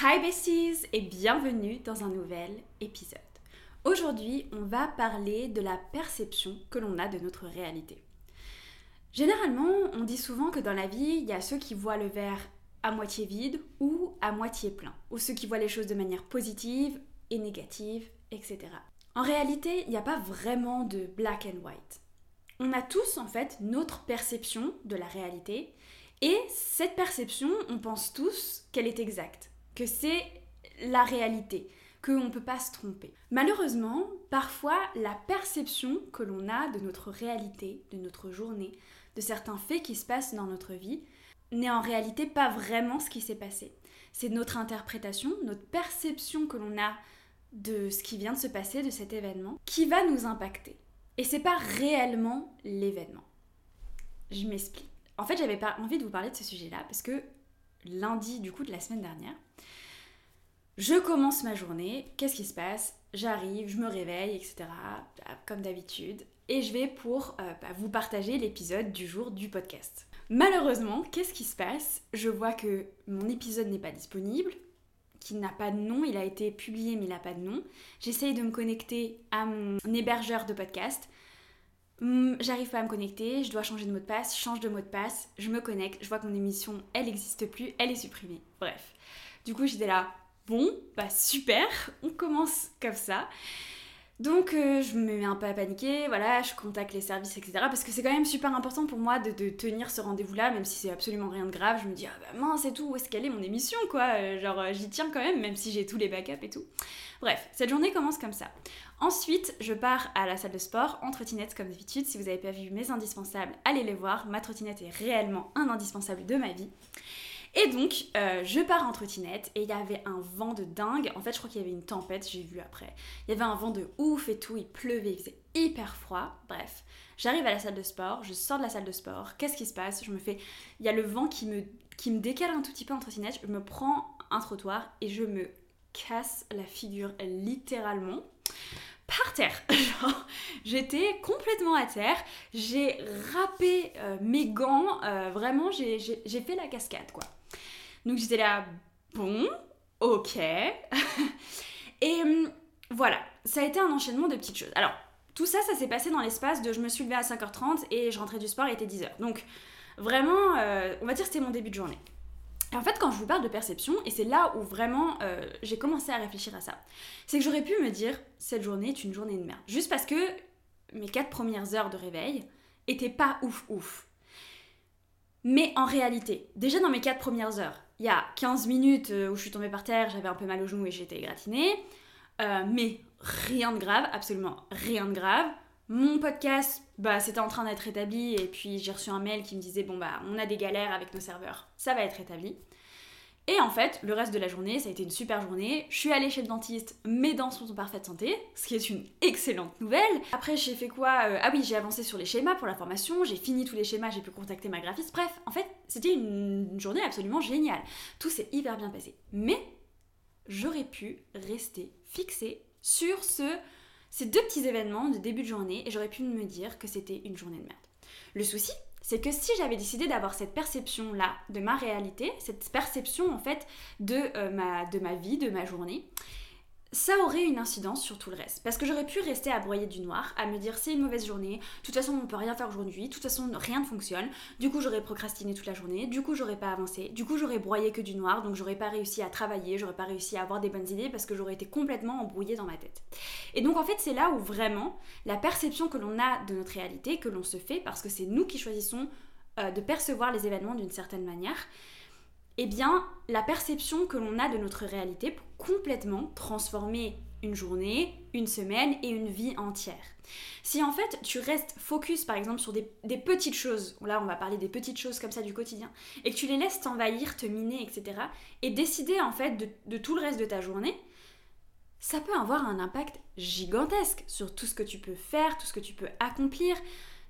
Hi besties et bienvenue dans un nouvel épisode. Aujourd'hui, on va parler de la perception que l'on a de notre réalité. Généralement, on dit souvent que dans la vie, il y a ceux qui voient le verre à moitié vide ou à moitié plein, ou ceux qui voient les choses de manière positive et négative, etc. En réalité, il n'y a pas vraiment de black and white. On a tous en fait notre perception de la réalité et cette perception, on pense tous qu'elle est exacte, que c'est la réalité, qu'on ne peut pas se tromper. Malheureusement, parfois, la perception que l'on a de notre réalité, de notre journée, de certains faits qui se passent dans notre vie, n'est en réalité pas vraiment ce qui s'est passé. C'est notre interprétation, notre perception que l'on a de ce qui vient de se passer, de cet événement, qui va nous impacter. Et c'est pas réellement l'événement. Je m'explique. En fait, j'avais pas envie de vous parler de ce sujet-là parce que lundi, du coup, de la semaine dernière, je commence ma journée. Qu'est-ce qui se passe? J'arrive, je me réveille, etc. Comme d'habitude. Et je vais pour euh, bah, vous partager l'épisode du jour du podcast. Malheureusement, qu'est-ce qui se passe? Je vois que mon épisode n'est pas disponible, qu'il n'a pas de nom, il a été publié mais il n'a pas de nom. J'essaye de me connecter à mon hébergeur de podcast. Hmm, j'arrive pas à me connecter, je dois changer de mot de passe, change de mot de passe, je me connecte, je vois que mon émission, elle n'existe plus, elle est supprimée. Bref. Du coup, j'étais là, bon, bah super, on commence comme ça. Donc euh, je me mets un peu à paniquer, voilà, je contacte les services, etc. Parce que c'est quand même super important pour moi de, tenir ce rendez-vous-là, même si c'est absolument rien de grave. Je me dis, ah bah mince et tout, où est-ce qu'elle est mon émission, quoi? Euh, Genre euh, j'y tiens quand même, même si j'ai tous les backups et tout. Bref, cette journée commence comme ça. Ensuite, je pars à la salle de sport, en trottinette comme d'habitude. Si vous n'avez pas vu mes indispensables, allez les voir. Ma trottinette est réellement un indispensable de ma vie. Et donc, euh, je pars en trottinette et il y avait un vent de dingue. En fait, je crois qu'il y avait une tempête, j'ai vu après. Il y avait un vent de ouf et tout, il pleuvait, il faisait hyper froid. Bref, j'arrive à la salle de sport, je sors de la salle de sport. Qu'est-ce qui se passe? Je me fais. Il y a le vent qui me, qui me décale un tout petit peu en trottinette. Je me prends un trottoir et je me casse la figure littéralement par terre. Genre, j'étais complètement à terre. J'ai râpé euh, mes gants. Euh, vraiment, j'ai fait la cascade, quoi. Donc j'étais là, bon, ok. et hum, voilà, ça a été un enchaînement de petites choses. Alors, tout ça, ça s'est passé dans l'espace de je me suis levée à 5h30 et je rentrais du sport, il était 10h. Donc, vraiment, euh, on va dire que c'était mon début de journée. Et en fait, quand je vous parle de perception, et c'est là où vraiment euh, j'ai commencé à réfléchir à ça, c'est que j'aurais pu me dire, cette journée est une journée de merde. Juste parce que mes 4 premières heures de réveil étaient pas ouf ouf. Mais en réalité, déjà dans mes 4 premières heures, il y a 15 minutes euh, où je suis tombée par terre, j'avais un peu mal au genou et j'étais égratignée. Euh, mais rien de grave, absolument rien de grave. Mon podcast, bah, c'était en train d'être établi et puis j'ai reçu un mail qui me disait bon bah on a des galères avec nos serveurs, ça va être établi. Et en fait, le reste de la journée, ça a été une super journée. Je suis allée chez le dentiste, mes dents sont en parfaite santé, ce qui est une excellente nouvelle. Après, j'ai fait quoi euh, Ah oui, j'ai avancé sur les schémas pour la formation, j'ai fini tous les schémas, j'ai pu contacter ma graphiste. Bref, en fait, c'était une journée absolument géniale. Tout s'est hyper bien passé. Mais j'aurais pu rester fixée sur ce, ces deux petits événements de début de journée et j'aurais pu me dire que c'était une journée de merde. Le souci, c'est que si j'avais décidé d'avoir cette perception-là de ma réalité, cette perception en fait de, euh, ma, de ma vie, de ma journée, ça aurait une incidence sur tout le reste. Parce que j'aurais pu rester à broyer du noir, à me dire c'est une mauvaise journée, de toute façon on peut rien faire aujourd'hui, de toute façon rien ne fonctionne, du coup j'aurais procrastiné toute la journée, du coup j'aurais pas avancé, du coup j'aurais broyé que du noir, donc j'aurais pas réussi à travailler, j'aurais pas réussi à avoir des bonnes idées parce que j'aurais été complètement embrouillée dans ma tête. Et donc en fait c'est là où vraiment la perception que l'on a de notre réalité, que l'on se fait, parce que c'est nous qui choisissons euh, de percevoir les événements d'une certaine manière, eh bien, la perception que l'on a de notre réalité complètement transformer une journée, une semaine et une vie entière. Si en fait tu restes focus par exemple sur des, petites choses, là on va parler des petites choses comme ça du quotidien, et que tu les laisses t'envahir, te miner, etc., et décider en fait de, tout le reste de ta journée, ça peut avoir un impact gigantesque sur tout ce que tu peux faire, tout ce que tu peux accomplir,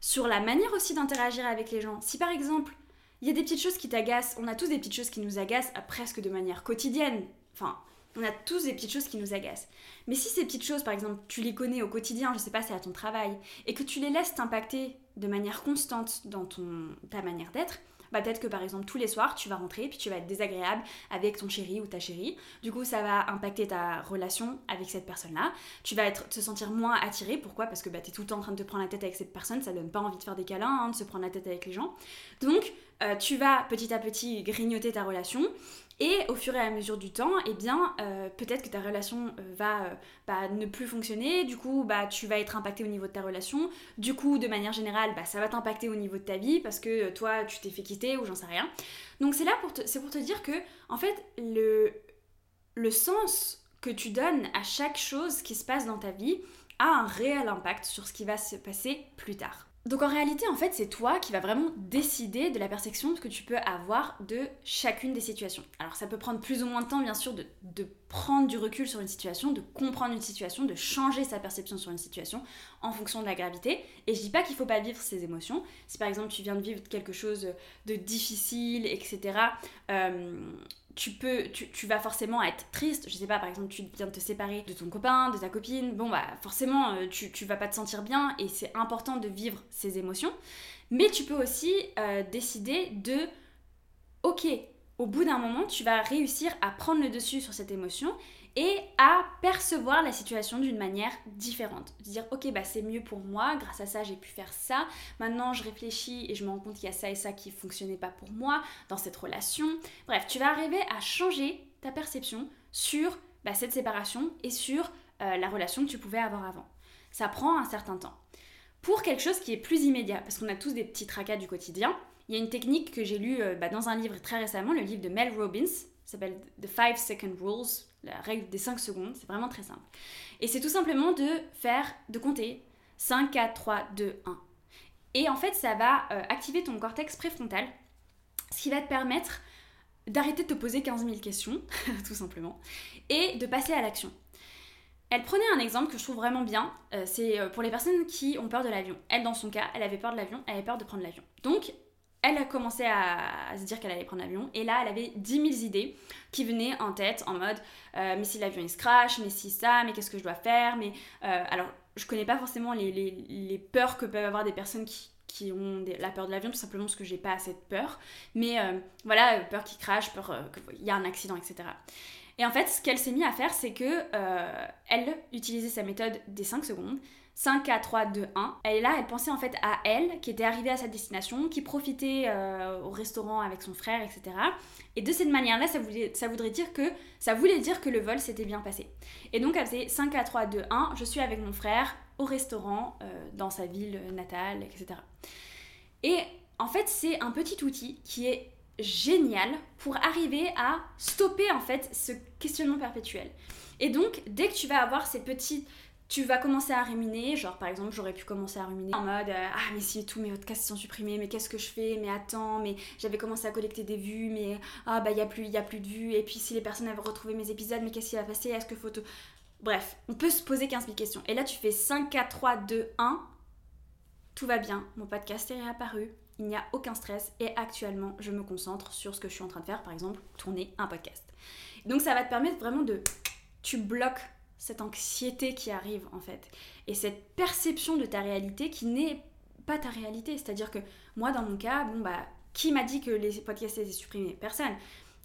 sur la manière aussi d'interagir avec les gens. Si par exemple il y a des petites choses qui t'agacent. On a tous des petites choses qui nous agacent presque de manière quotidienne. Enfin, on a tous des petites choses qui nous agacent. Mais si ces petites choses, par exemple, tu les connais au quotidien, je sais pas, c'est à ton travail, et que tu les laisses t'impacter de manière constante dans ton, ta manière d'être, bah peut-être que par exemple tous les soirs tu vas rentrer puis tu vas être désagréable avec ton chéri ou ta chérie. Du coup ça va impacter ta relation avec cette personne-là. Tu vas être, te sentir moins attiré. Pourquoi? Parce que bah, tu es tout le temps en train de te prendre la tête avec cette personne, ça donne pas envie de faire des câlins, hein, de se prendre la tête avec les gens. Donc euh, tu vas petit à petit grignoter ta relation. Et au fur et à mesure du temps, eh bien, euh, peut-être que ta relation euh, va bah, ne plus fonctionner. Du coup, bah, tu vas être impacté au niveau de ta relation. Du coup, de manière générale, bah, ça va t'impacter au niveau de ta vie parce que toi, tu t'es fait quitter ou j'en sais rien. Donc c'est là pour te, pour te dire que, en fait, le, le sens que tu donnes à chaque chose qui se passe dans ta vie a un réel impact sur ce qui va se passer plus tard. Donc en réalité, en fait, c'est toi qui vas vraiment décider de la perception que tu peux avoir de chacune des situations. Alors ça peut prendre plus ou moins de temps, bien sûr, de, prendre du recul sur une situation, de comprendre une situation, de changer sa perception sur une situation en fonction de la gravité. Et je dis pas qu'il faut pas vivre ses émotions. Si par exemple tu viens de vivre quelque chose de difficile, etc., tu peux, tu, vas forcément être triste. Je sais pas, par exemple, tu viens de te séparer de ton copain, de ta copine. Bon, bah, forcément, euh, tu, tu vas pas te sentir bien et c'est important de vivre ces émotions. Mais tu peux aussi euh, décider de, ok, au bout d'un moment, tu vas réussir à prendre le dessus sur cette émotion et à percevoir la situation d'une manière différente. Dire ok bah c'est mieux pour moi, grâce à ça j'ai pu faire ça, maintenant je réfléchis et je me rends compte qu'il y a ça et ça qui fonctionnait pas pour moi dans cette relation. Bref, tu vas arriver à changer ta perception sur bah, cette séparation et sur euh, la relation que tu pouvais avoir avant. Ça prend un certain temps. Pour quelque chose qui est plus immédiat, parce qu'on a tous des petits tracas du quotidien, il y a une technique que j'ai lue euh, bah, dans un livre très récemment, le livre de Mel Robbins, s'appelle The 5 Second Rules la règle des 5 secondes, c'est vraiment très simple. Et c'est tout simplement de faire, de compter 5, 4, 3, 2, 1. Et en fait, ça va euh, activer ton cortex préfrontal, ce qui va te permettre d'arrêter de te poser 15 000 questions, tout simplement, et de passer à l'action. Elle prenait un exemple que je trouve vraiment bien, euh, c'est euh, pour les personnes qui ont peur de l'avion. Elle, dans son cas, elle avait peur de l'avion, elle avait peur de prendre l'avion. Donc, elle a commencé à, se dire qu'elle allait prendre l'avion et là elle avait 10 000 idées qui venaient en tête en mode euh, mais si l'avion il se crash, mais si ça, mais qu'est-ce que je dois faire, mais euh, alors je connais pas forcément les, peurs que peuvent avoir des personnes qui, ont la peur de l'avion tout simplement parce que j'ai pas assez de peur mais euh, voilà peur qu'il crash, peur qu'il y a un accident etc. Et en fait ce qu'elle s'est mis à faire c'est que elle utilisait sa méthode des 5 secondes 5, 4, 3, 2, 1. Elle est là, elle pensait en fait à elle, qui était arrivée à sa destination, qui profitait euh, au restaurant avec son frère, etc. Et de cette manière-là, ça, voulait, ça voudrait dire que ça voulait dire que le vol s'était bien passé. Et donc elle faisait 5, 4, 3, 2, 1, je suis avec mon frère au restaurant, euh, dans sa ville natale, etc. Et en fait, c'est un petit outil qui est génial pour arriver à stopper en fait ce questionnement perpétuel. Et donc, dès que tu vas avoir ces petits tu vas commencer à ruminer, genre par exemple j'aurais pu commencer à ruminer en mode euh, ah mais si tous mes podcasts sont supprimés, mais qu'est-ce que je fais, mais attends, mais j'avais commencé à collecter des vues, mais ah bah il y a plus a plus de vues. Et puis si les personnes avaient retrouvé mes épisodes, mais qu'est-ce qui va passer, est-ce que photo? Bref, on peut se poser 15 000 questions. Et là tu fais 5 4 3 2 1 tout va bien, mon podcast est réapparu, il n'y a aucun stress. Et actuellement je me concentre sur ce que je suis en train de faire, par exemple tourner un podcast. Donc ça va te permettre vraiment de tu bloques cette anxiété qui arrive en fait. Et cette perception de ta réalité qui n'est pas ta réalité. C'est-à-dire que moi dans mon cas, bon bah, qui m'a dit que les podcasts étaient supprimés? Personne.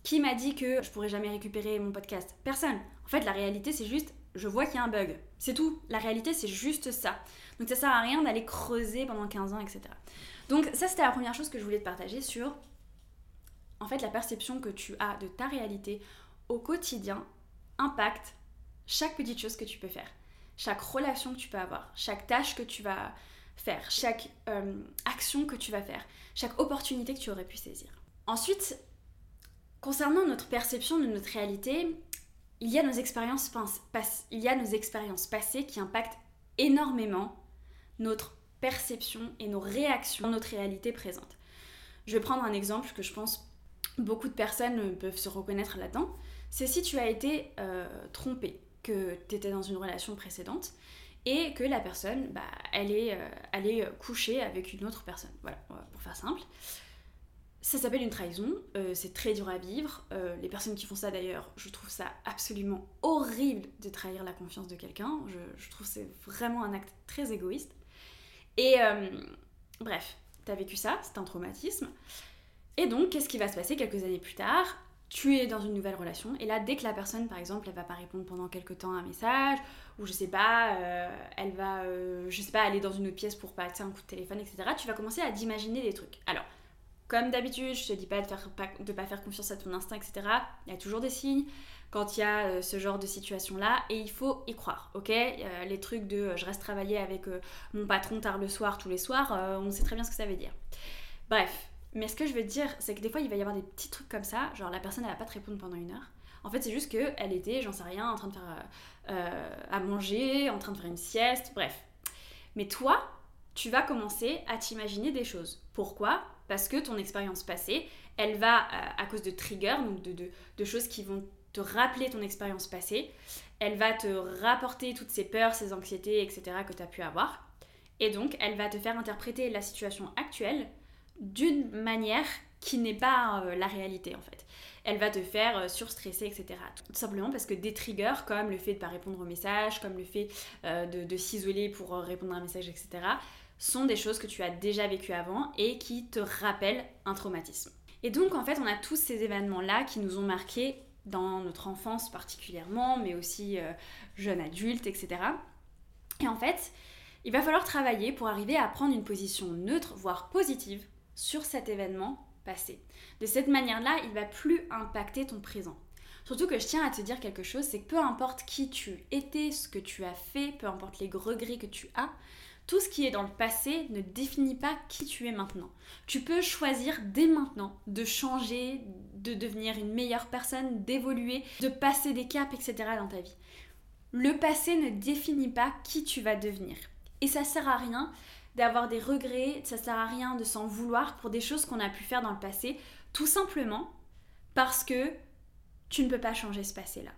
Qui m'a dit que je pourrais jamais récupérer mon podcast? Personne. En fait, la réalité c'est juste, je vois qu'il y a un bug. C'est tout. La réalité c'est juste ça. Donc ça sert à rien d'aller creuser pendant 15 ans, etc. Donc ça c'était la première chose que je voulais te partager sur en fait la perception que tu as de ta réalité au quotidien impacte chaque petite chose que tu peux faire, chaque relation que tu peux avoir, chaque tâche que tu vas faire, chaque euh, action que tu vas faire, chaque opportunité que tu aurais pu saisir. Ensuite, concernant notre perception de notre réalité, il y a nos expériences, passées qui impactent énormément notre perception et nos réactions dans notre réalité présente. Je vais prendre un exemple que je pense beaucoup de personnes peuvent se reconnaître là-dedans. C'est si tu as été euh, trompé, que tu étais dans une relation précédente et que la personne, bah, elle euh, coucher avec une autre personne. Voilà, pour faire simple. Ça s'appelle une trahison, euh, c'est très dur à vivre. Euh, les personnes qui font ça d'ailleurs, je trouve ça absolument horrible de trahir la confiance de quelqu'un. Je, je, trouve c'est vraiment un acte très égoïste. Et bref, t'as vécu ça, c'est un traumatisme. Et donc, qu'est-ce qui va se passer quelques années plus tard? Tu es dans une nouvelle relation. Et là dès que la personne par exemple elle va pas répondre pendant quelques temps à un message ou je sais pas euh, elle va euh, je sais pas aller dans une autre pièce pour passer un coup de téléphone etc tu vas commencer à t'imaginer des trucs. Alors comme d'habitude je te dis pas de faire pas, de pas faire confiance à ton instinct etc il y a toujours des signes quand il y a euh, ce genre de situation là et il faut y croire ok? Les trucs de je reste travailler avec mon patron tard le soir tous les soirs on sait très bien ce que ça veut dire. Bref mais ce que je veux dire, c'est que des fois, il va y avoir des petits trucs comme ça, genre la personne, elle va pas te répondre pendant une heure. En fait, c'est juste qu'elle était, j'en sais rien, en train de faire euh, à manger, en train de faire une sieste, bref. Mais toi, tu vas commencer à t'imaginer des choses. Pourquoi? Parce que ton expérience passée, elle va, euh, à cause de triggers, donc de, de, de choses qui vont te rappeler ton expérience passée, elle va te rapporter toutes ces peurs, ces anxiétés, etc. que tu as pu avoir. Et donc, elle va te faire interpréter la situation actuelle d'une manière qui n'est pas euh, la réalité en fait. Elle va te faire euh, surstresser, etc. Tout simplement parce que des triggers comme le fait de ne pas répondre aux messages, comme le fait euh, de, s'isoler pour répondre à un message, etc., sont des choses que tu as déjà vécues avant et qui te rappellent un traumatisme. Et donc en fait on a tous ces événements-là qui nous ont marqués dans notre enfance particulièrement, mais aussi jeune adulte, etc. Et en fait, il va falloir travailler pour arriver à prendre une position neutre, voire positive, sur cet événement passé. De cette manière-là, il va plus impacter ton présent. Surtout que je tiens à te dire quelque chose, c'est que peu importe qui tu étais, ce que tu as fait, peu importe les regrets que tu as, tout ce qui est dans le passé ne définit pas qui tu es maintenant. Tu peux choisir dès maintenant de changer, de devenir une meilleure personne, d'évoluer, de passer des caps, etc. dans ta vie. Le passé ne définit pas qui tu vas devenir. Et ça sert à rien d'avoir des regrets, ça sert à rien de s'en vouloir pour des choses qu'on a pu faire dans le passé, tout simplement parce que tu ne peux pas changer ce passé-là.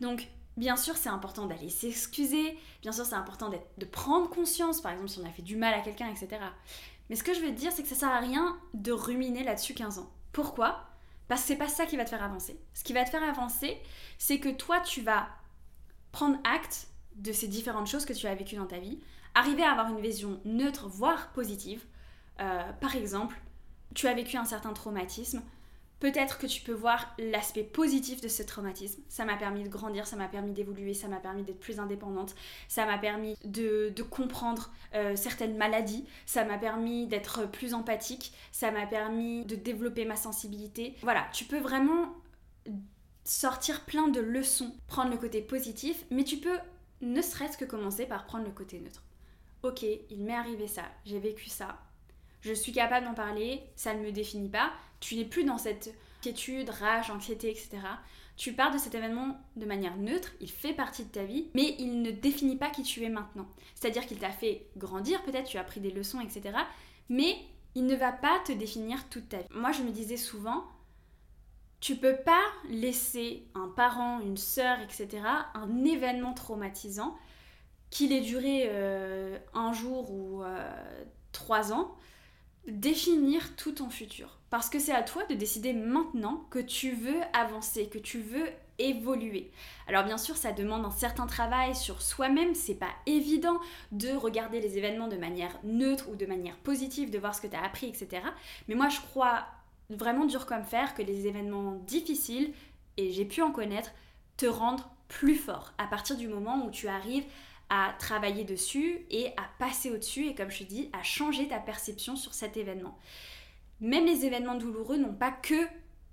Donc, bien sûr, c'est important d'aller s'excuser, bien sûr, c'est important de prendre conscience, par exemple, si on a fait du mal à quelqu'un, etc. Mais ce que je veux te dire, c'est que ça sert à rien de ruminer là-dessus 15 ans. Pourquoi? Parce que c'est pas ça qui va te faire avancer. Ce qui va te faire avancer, c'est que toi, tu vas prendre acte de ces différentes choses que tu as vécues dans ta vie, arriver à avoir une vision neutre, voire positive. Euh, par exemple, tu as vécu un certain traumatisme, peut-être que tu peux voir l'aspect positif de ce traumatisme. Ça m'a permis de grandir, ça m'a permis d'évoluer, ça m'a permis d'être plus indépendante, ça m'a permis de, comprendre euh, certaines maladies, ça m'a permis d'être plus empathique, ça m'a permis de développer ma sensibilité. Voilà, tu peux vraiment sortir plein de leçons, prendre le côté positif, mais tu peux ne serait-ce que commencer par prendre le côté neutre ok, il m'est arrivé ça, j'ai vécu ça, je suis capable d'en parler, ça ne me définit pas, tu n'es plus dans cette inquiétude, rage, anxiété, etc. Tu pars de cet événement de manière neutre, il fait partie de ta vie, mais il ne définit pas qui tu es maintenant. C'est-à-dire qu'il t'a fait grandir, peut-être tu as pris des leçons, etc. Mais il ne va pas te définir toute ta vie. Moi, je me disais souvent, tu peux pas laisser un parent, une sœur, etc., un événement traumatisant qu'il ait duré euh, un jour ou euh, trois ans, définir tout ton futur. Parce que c'est à toi de décider maintenant que tu veux avancer, que tu veux évoluer. Alors bien sûr, ça demande un certain travail sur soi-même, c'est pas évident de regarder les événements de manière neutre ou de manière positive, de voir ce que tu as appris, etc. Mais moi, je crois vraiment dur comme fer que les événements difficiles, et j'ai pu en connaître, te rendent plus fort à partir du moment où tu arrives travailler dessus et à passer au-dessus et comme je te dis, à changer ta perception sur cet événement. Même les événements douloureux n'ont pas que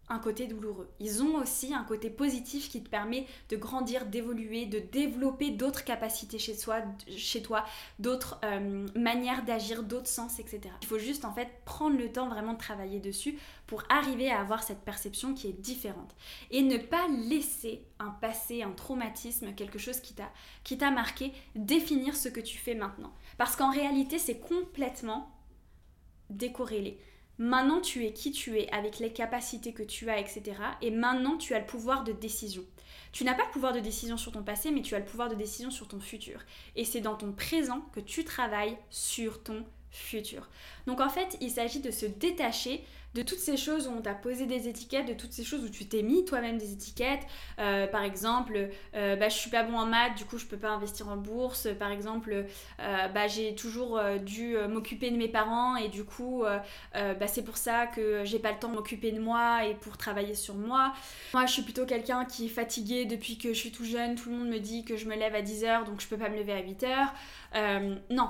un côté douloureux. Ils ont aussi un côté positif qui te permet de grandir, d'évoluer, de développer d'autres capacités chez, soi, chez toi, d'autres euh, manières d'agir, d'autres sens, etc. Il faut juste en fait prendre le temps vraiment de travailler dessus pour arriver à avoir cette perception qui est différente. Et ne pas laisser un passé, un traumatisme, quelque chose qui t'a, qui t'a marqué, définir ce que tu fais maintenant. Parce qu'en réalité, c'est complètement décorrélé. Maintenant, tu es qui tu es, avec les capacités que tu as, etc. Et maintenant, tu as le pouvoir de décision. Tu n'as pas le pouvoir de décision sur ton passé, mais tu as le pouvoir de décision sur ton futur. Et c'est dans ton présent que tu travailles sur ton. Donc en fait, il s'agit de se détacher de toutes ces choses où on t'a posé des étiquettes, de toutes ces choses où tu t'es mis toi-même des étiquettes. Euh, par exemple, euh, bah, je suis pas bon en maths, du coup je peux pas investir en bourse. Par exemple, euh, bah, j'ai toujours dû m'occuper de mes parents et du coup bah, c'est pour ça que j'ai pas le temps de m'occuper de moi et pour travailler sur moi. Moi je suis plutôt quelqu'un qui est fatigué depuis que je suis tout jeune. Tout le monde me dit que je me lève à 10h donc je peux pas me lever à 8h. non.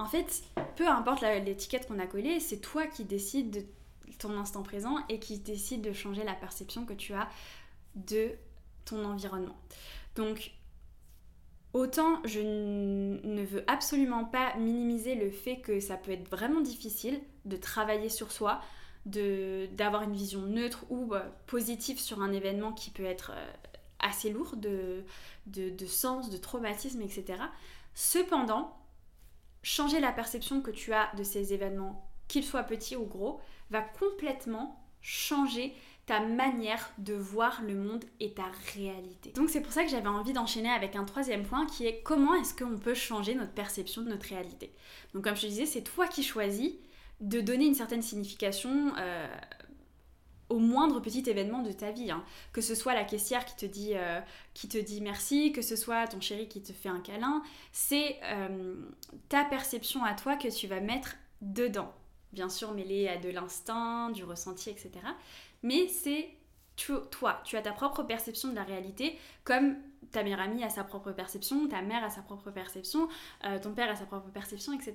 En fait, peu importe l'étiquette qu'on a collée, c'est toi qui décides de ton instant présent et qui décide de changer la perception que tu as de ton environnement. Donc, autant je ne veux absolument pas minimiser le fait que ça peut être vraiment difficile de travailler sur soi, d'avoir une vision neutre ou euh, positive sur un événement qui peut être euh, assez lourd de sens, de traumatisme, etc. Cependant, changer la perception que tu as de ces événements, qu'ils soient petits ou gros, va complètement changer ta manière de voir le monde et ta réalité. Donc c'est pour ça que j'avais envie d'enchaîner avec un troisième point qui est comment est-ce qu'on peut changer notre perception de notre réalité. Donc comme je te disais, c'est toi qui choisis de donner une certaine signification euh, moindre petit événement de ta vie. Hein. Que ce soit la caissière qui te, dit, euh, qui te dit merci, que ce soit ton chéri qui te fait un câlin, c'est euh, ta perception à toi que tu vas mettre dedans bien sûr mêlé à de l'instinct, du ressenti, etc. Mais c'est toi, tu as ta propre perception de la réalité, comme ta meilleure amie a sa propre perception, ta mère a sa propre perception, euh, ton père a sa propre perception, etc.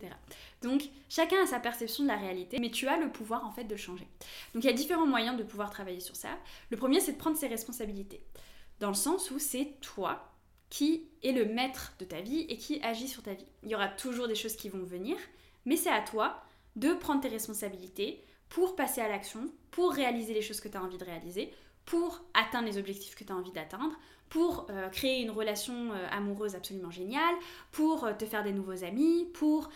Donc chacun a sa perception de la réalité, mais tu as le pouvoir en fait de changer. Donc il y a différents moyens de pouvoir travailler sur ça. Le premier, c'est de prendre ses responsabilités, dans le sens où c'est toi qui est le maître de ta vie et qui agit sur ta vie. Il y aura toujours des choses qui vont venir, mais c'est à toi de prendre tes responsabilités pour passer à l'action, pour réaliser les choses que tu as envie de réaliser, pour atteindre les objectifs que tu as envie d'atteindre, pour euh, créer une relation euh, amoureuse absolument géniale, pour euh, te faire des nouveaux amis, pour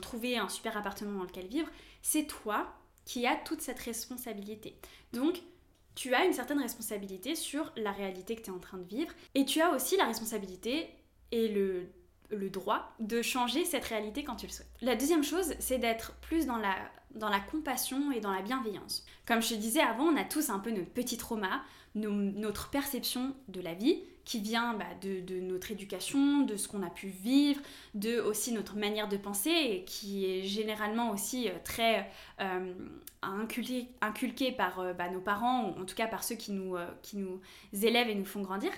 trouver un super appartement dans lequel vivre. C'est toi qui as toute cette responsabilité. Donc, tu as une certaine responsabilité sur la réalité que tu es en train de vivre et tu as aussi la responsabilité et le le droit de changer cette réalité quand tu le souhaites. La deuxième chose, c'est d'être plus dans la, dans la compassion et dans la bienveillance. Comme je te disais avant, on a tous un peu nos petits traumas, notre perception de la vie qui vient bah, de, notre éducation, de ce qu'on a pu vivre, de aussi notre manière de penser et qui est généralement aussi euh, très euh, inculquée par euh, bah, nos parents ou en tout cas par ceux qui nous, qui nous élèvent et nous font grandir.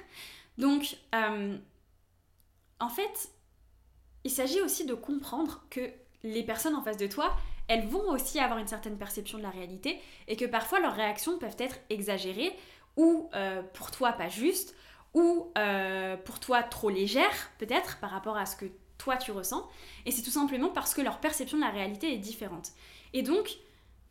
Donc, en fait, il s'agit aussi de comprendre que les personnes en face de toi, elles vont aussi avoir une certaine perception de la réalité et que parfois leurs réactions peuvent être exagérées ou euh, pour toi pas justes ou euh, pour toi trop légères peut-être par rapport à ce que toi tu ressens et c'est tout simplement parce que leur perception de la réalité est différente. Et donc,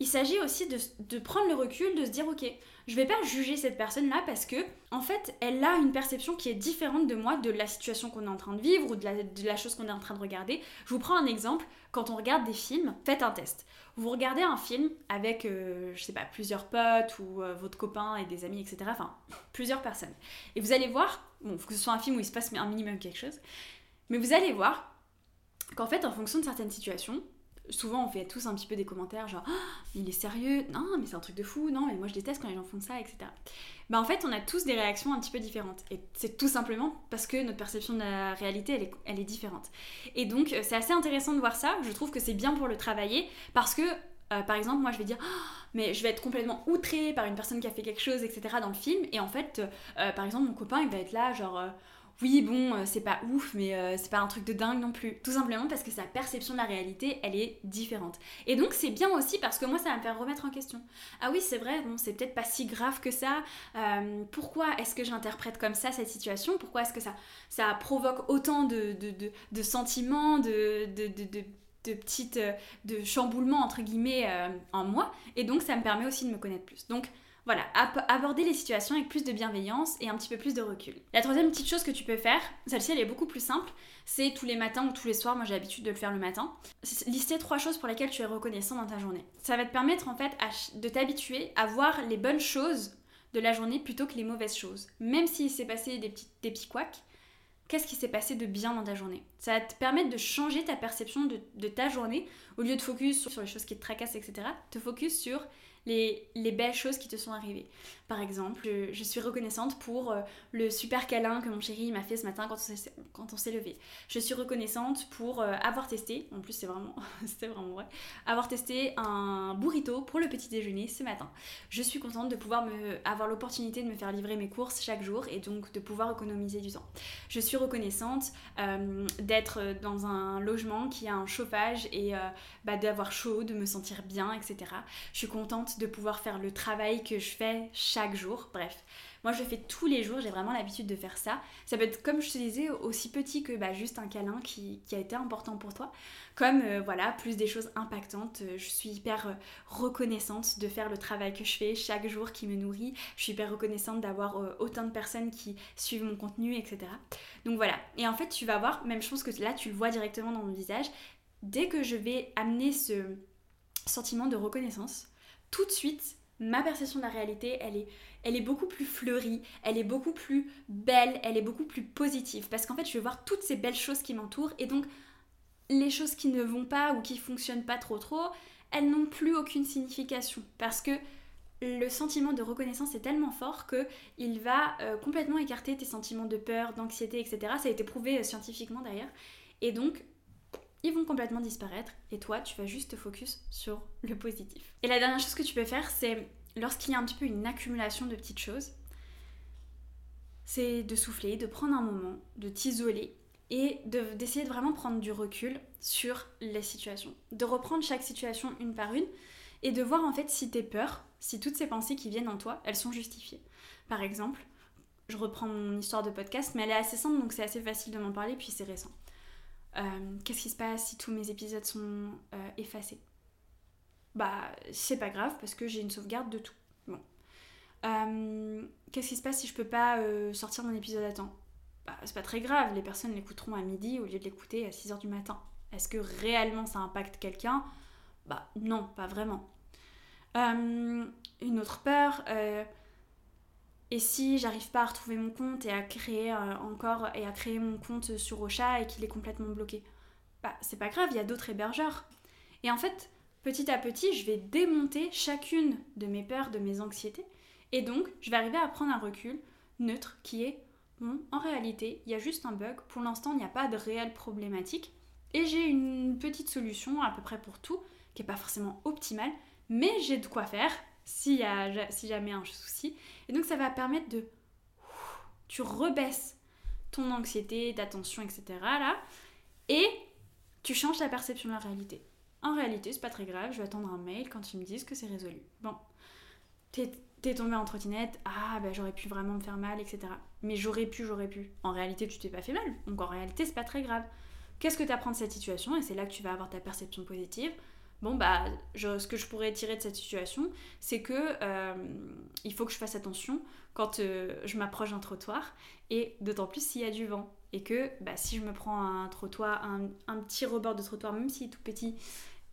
il s'agit aussi de, prendre le recul, de se dire ok, je vais pas juger cette personne-là parce que en fait, elle a une perception qui est différente de moi, de la situation qu'on est en train de vivre ou de la, chose qu'on est en train de regarder. Je vous prends un exemple. Quand on regarde des films, faites un test. Vous regardez un film avec, euh, je sais pas, plusieurs potes ou euh, votre copain et des amis, etc. Enfin, plusieurs personnes. Et vous allez voir, bon, faut que ce soit un film où il se passe un minimum quelque chose, mais vous allez voir qu'en fait, en fonction de certaines situations, souvent on fait tous un petit peu des commentaires genre ah, il est sérieux, non mais c'est un truc de fou, non mais moi je déteste quand les gens font ça, etc. Bah en fait on a tous des réactions un petit peu différentes et c'est tout simplement parce que notre perception de la réalité elle est, elle est différente. Et donc euh, c'est assez intéressant de voir ça, je trouve que c'est bien pour le travailler parce que euh, par exemple, moi je vais dire, ah, mais je vais être complètement outrée par une personne qui a fait quelque chose, etc. dans le film. Et en fait, euh, par exemple, mon copain il va être là, genre, oui, bon, euh, c'est pas ouf, mais euh, c'est pas un truc de dingue non plus. Tout simplement parce que sa perception de la réalité, elle est différente. Et donc, c'est bien aussi parce que moi, ça va me faire remettre en question. Ah oui, c'est vrai, bon, c'est peut-être pas si grave que ça. Euh, pourquoi est-ce que j'interprète comme ça cette situation? Pourquoi est-ce que ça, provoque autant de, de, sentiments, de, de petites de chamboulements entre guillemets en moi? Et donc ça me permet aussi de me connaître plus donc voilà, aborder les situations avec plus de bienveillance et un petit peu plus de recul. La troisième petite chose que tu peux faire, celle-ci elle est beaucoup plus simple, c'est tous les matins ou tous les soirs, moi j'ai l'habitude de le faire le matin, lister trois choses pour lesquelles tu es reconnaissant dans ta journée. Ça va te permettre en fait de t'habituer à voir les bonnes choses de la journée plutôt que les mauvaises choses. Même s'il s'est passé des petits, des couacs, qu'est-ce qui s'est passé de bien dans ta journée? Ça va te permettre de changer ta perception de, ta journée au lieu de focus sur les choses qui te tracassent, etc. Te focus sur les, belles choses qui te sont arrivées. Par exemple, je, suis reconnaissante pour euh, le super câlin que mon chéri m'a fait ce matin quand on s'est levé. Je suis reconnaissante pour euh, avoir testé, en plus c'est vraiment, vraiment vrai, avoir testé un burrito pour le petit déjeuner ce matin. Je suis contente de pouvoir me, avoir l'opportunité de me faire livrer mes courses chaque jour et donc de pouvoir économiser du temps. Je suis reconnaissante euh, d'être dans un logement qui a un chauffage et bah, d'avoir chaud, de me sentir bien, etc. Je suis contente de pouvoir faire le travail que je fais chaque jour. Bref, moi je fais tous les jours, j'ai vraiment l'habitude de faire ça. Ça peut être, comme je te disais, aussi petit que bah, juste un câlin qui, a été important pour toi. Comme, euh, voilà, plus des choses impactantes. Euh, je suis hyper euh, reconnaissante de faire le travail que je fais chaque jour qui me nourrit. Je suis hyper reconnaissante d'avoir autant de personnes qui suivent mon contenu, etc. Donc voilà. Et en fait, tu vas voir, même pense que là, tu le vois directement dans mon visage. Dès que je vais amener ce sentiment de reconnaissance, tout de suite, ma perception de la réalité, elle est, beaucoup plus fleurie, elle est beaucoup plus belle, elle est beaucoup plus positive. Parce qu'en fait, je vais voir toutes ces belles choses qui m'entourent et donc les choses qui ne vont pas ou qui fonctionnent pas trop trop, elles n'ont plus aucune signification. Parce que le sentiment de reconnaissance est tellement fort que il va euh, complètement écarter tes sentiments de peur, d'anxiété, etc. Ça a été prouvé euh, scientifiquement d'ailleurs. Et donc, ils vont complètement disparaître et toi, tu vas juste te focus sur le positif. Et la dernière chose que tu peux faire, c'est lorsqu'il y a un petit peu une accumulation de petites choses, c'est de souffler, de prendre un moment, de t'isoler et d'essayer de, vraiment prendre du recul sur les situations. De reprendre chaque situation une par une et de voir en fait si tes peurs, si toutes ces pensées qui viennent en toi, elles sont justifiées. Par exemple, je reprends mon histoire de podcast, mais elle est assez simple donc c'est assez facile de m'en parler puis c'est récent. Euh, qu'est-ce qui se passe si tous mes épisodes sont euh, effacés? Bah, c'est pas grave parce que j'ai une sauvegarde de tout. Bon. Euh, qu'est-ce qui se passe si je peux pas sortir mon épisode à temps? Bah, c'est pas très grave, les personnes l'écouteront à midi au lieu de l'écouter à 6h du matin. Est-ce que réellement ça impacte quelqu'un? Bah, non, pas vraiment. une autre peur, et si j'arrive pas à retrouver mon compte et à créer euh, encore et à créer mon compte sur Ocha et qu'il est complètement bloqué, bah c'est pas grave, il y a d'autres hébergeurs. Et en fait, petit à petit, je vais démonter chacune de mes peurs, de mes anxiétés. Et donc, je vais arriver à prendre un recul neutre qui est bon, en réalité, il y a juste un bug. Pour l'instant, il n'y a pas de réelle problématique. Et j'ai une petite solution à peu près pour tout, qui n'est pas forcément optimale, mais j'ai de quoi faire si, y a, si jamais un souci. Et donc ça va permettre de... Tu rebaisses ton anxiété, ta tension, etc. là, et tu changes ta perception de la réalité. En réalité, c'est pas très grave, je vais attendre un mail quand ils me disent que c'est résolu. Bon, t'es es tombé en trottinette, ah ben j'aurais pu vraiment me faire mal, etc. Mais j'aurais pu, j'aurais pu. En réalité, tu t'es pas fait mal, donc en réalité, c'est pas très grave. Qu'est-ce que tu apprends de cette situation? Et c'est là que tu vas avoir ta perception positive bon bah ce que je pourrais tirer de cette situation c'est que euh, il faut que je fasse attention quand euh, je m'approche d'un trottoir et d'autant plus s'il y a du vent et que bah, si je me prends un trottoir un, petit rebord de trottoir même s'il est tout petit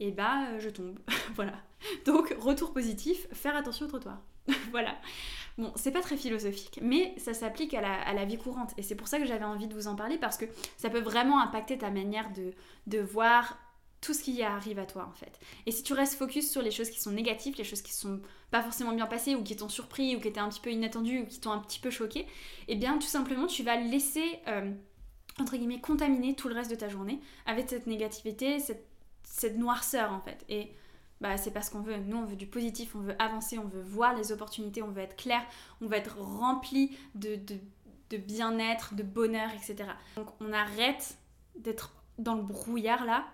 et bah euh, je tombe. Voilà. Donc retour positif faire attention au trottoir. Voilà. Bon c'est pas très philosophique mais ça s'applique à la, vie courante. Et c'est pour ça que j'avais envie de vous en parler parce que ça peut vraiment impacter ta manière de voir tout ce qui arrive à toi en fait. Et si tu restes focus sur les choses qui sont négatives, les choses qui sont pas forcément bien passées ou qui t'ont surpris ou qui étaient un petit peu inattendues ou qui t'ont un petit peu choqué, eh bien tout simplement tu vas laisser euh, entre guillemets contaminer tout le reste de ta journée avec cette négativité, cette, noirceur en fait. Et bah c'est pas ce qu'on veut. Nous on veut du positif, on veut avancer, on veut voir les opportunités, on veut être clair, on veut être rempli de, de bien-être, de bonheur, etc. Donc on arrête d'être dans le brouillard là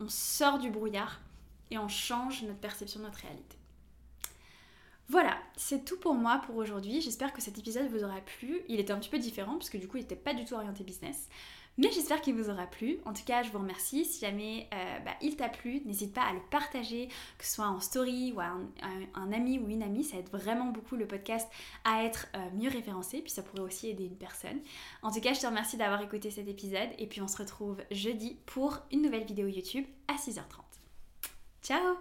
on sort du brouillard et on change notre perception de notre réalité. Voilà, c'est tout pour moi pour aujourd'hui. J'espère que cet épisode vous aura plu. Il était un petit peu différent parce que du coup il n'était pas du tout orienté business. Mais j'espère qu'il vous aura plu. En tout cas, je vous remercie. Si jamais euh, bah, il t'a plu, n'hésite pas à le partager, que ce soit en story ou à un, ami ou une amie. Ça aide vraiment beaucoup le podcast à être euh, mieux référencé. Puis ça pourrait aussi aider une personne. En tout cas, je te remercie d'avoir écouté cet épisode. Et puis on se retrouve jeudi pour une nouvelle vidéo YouTube à 6h30. Ciao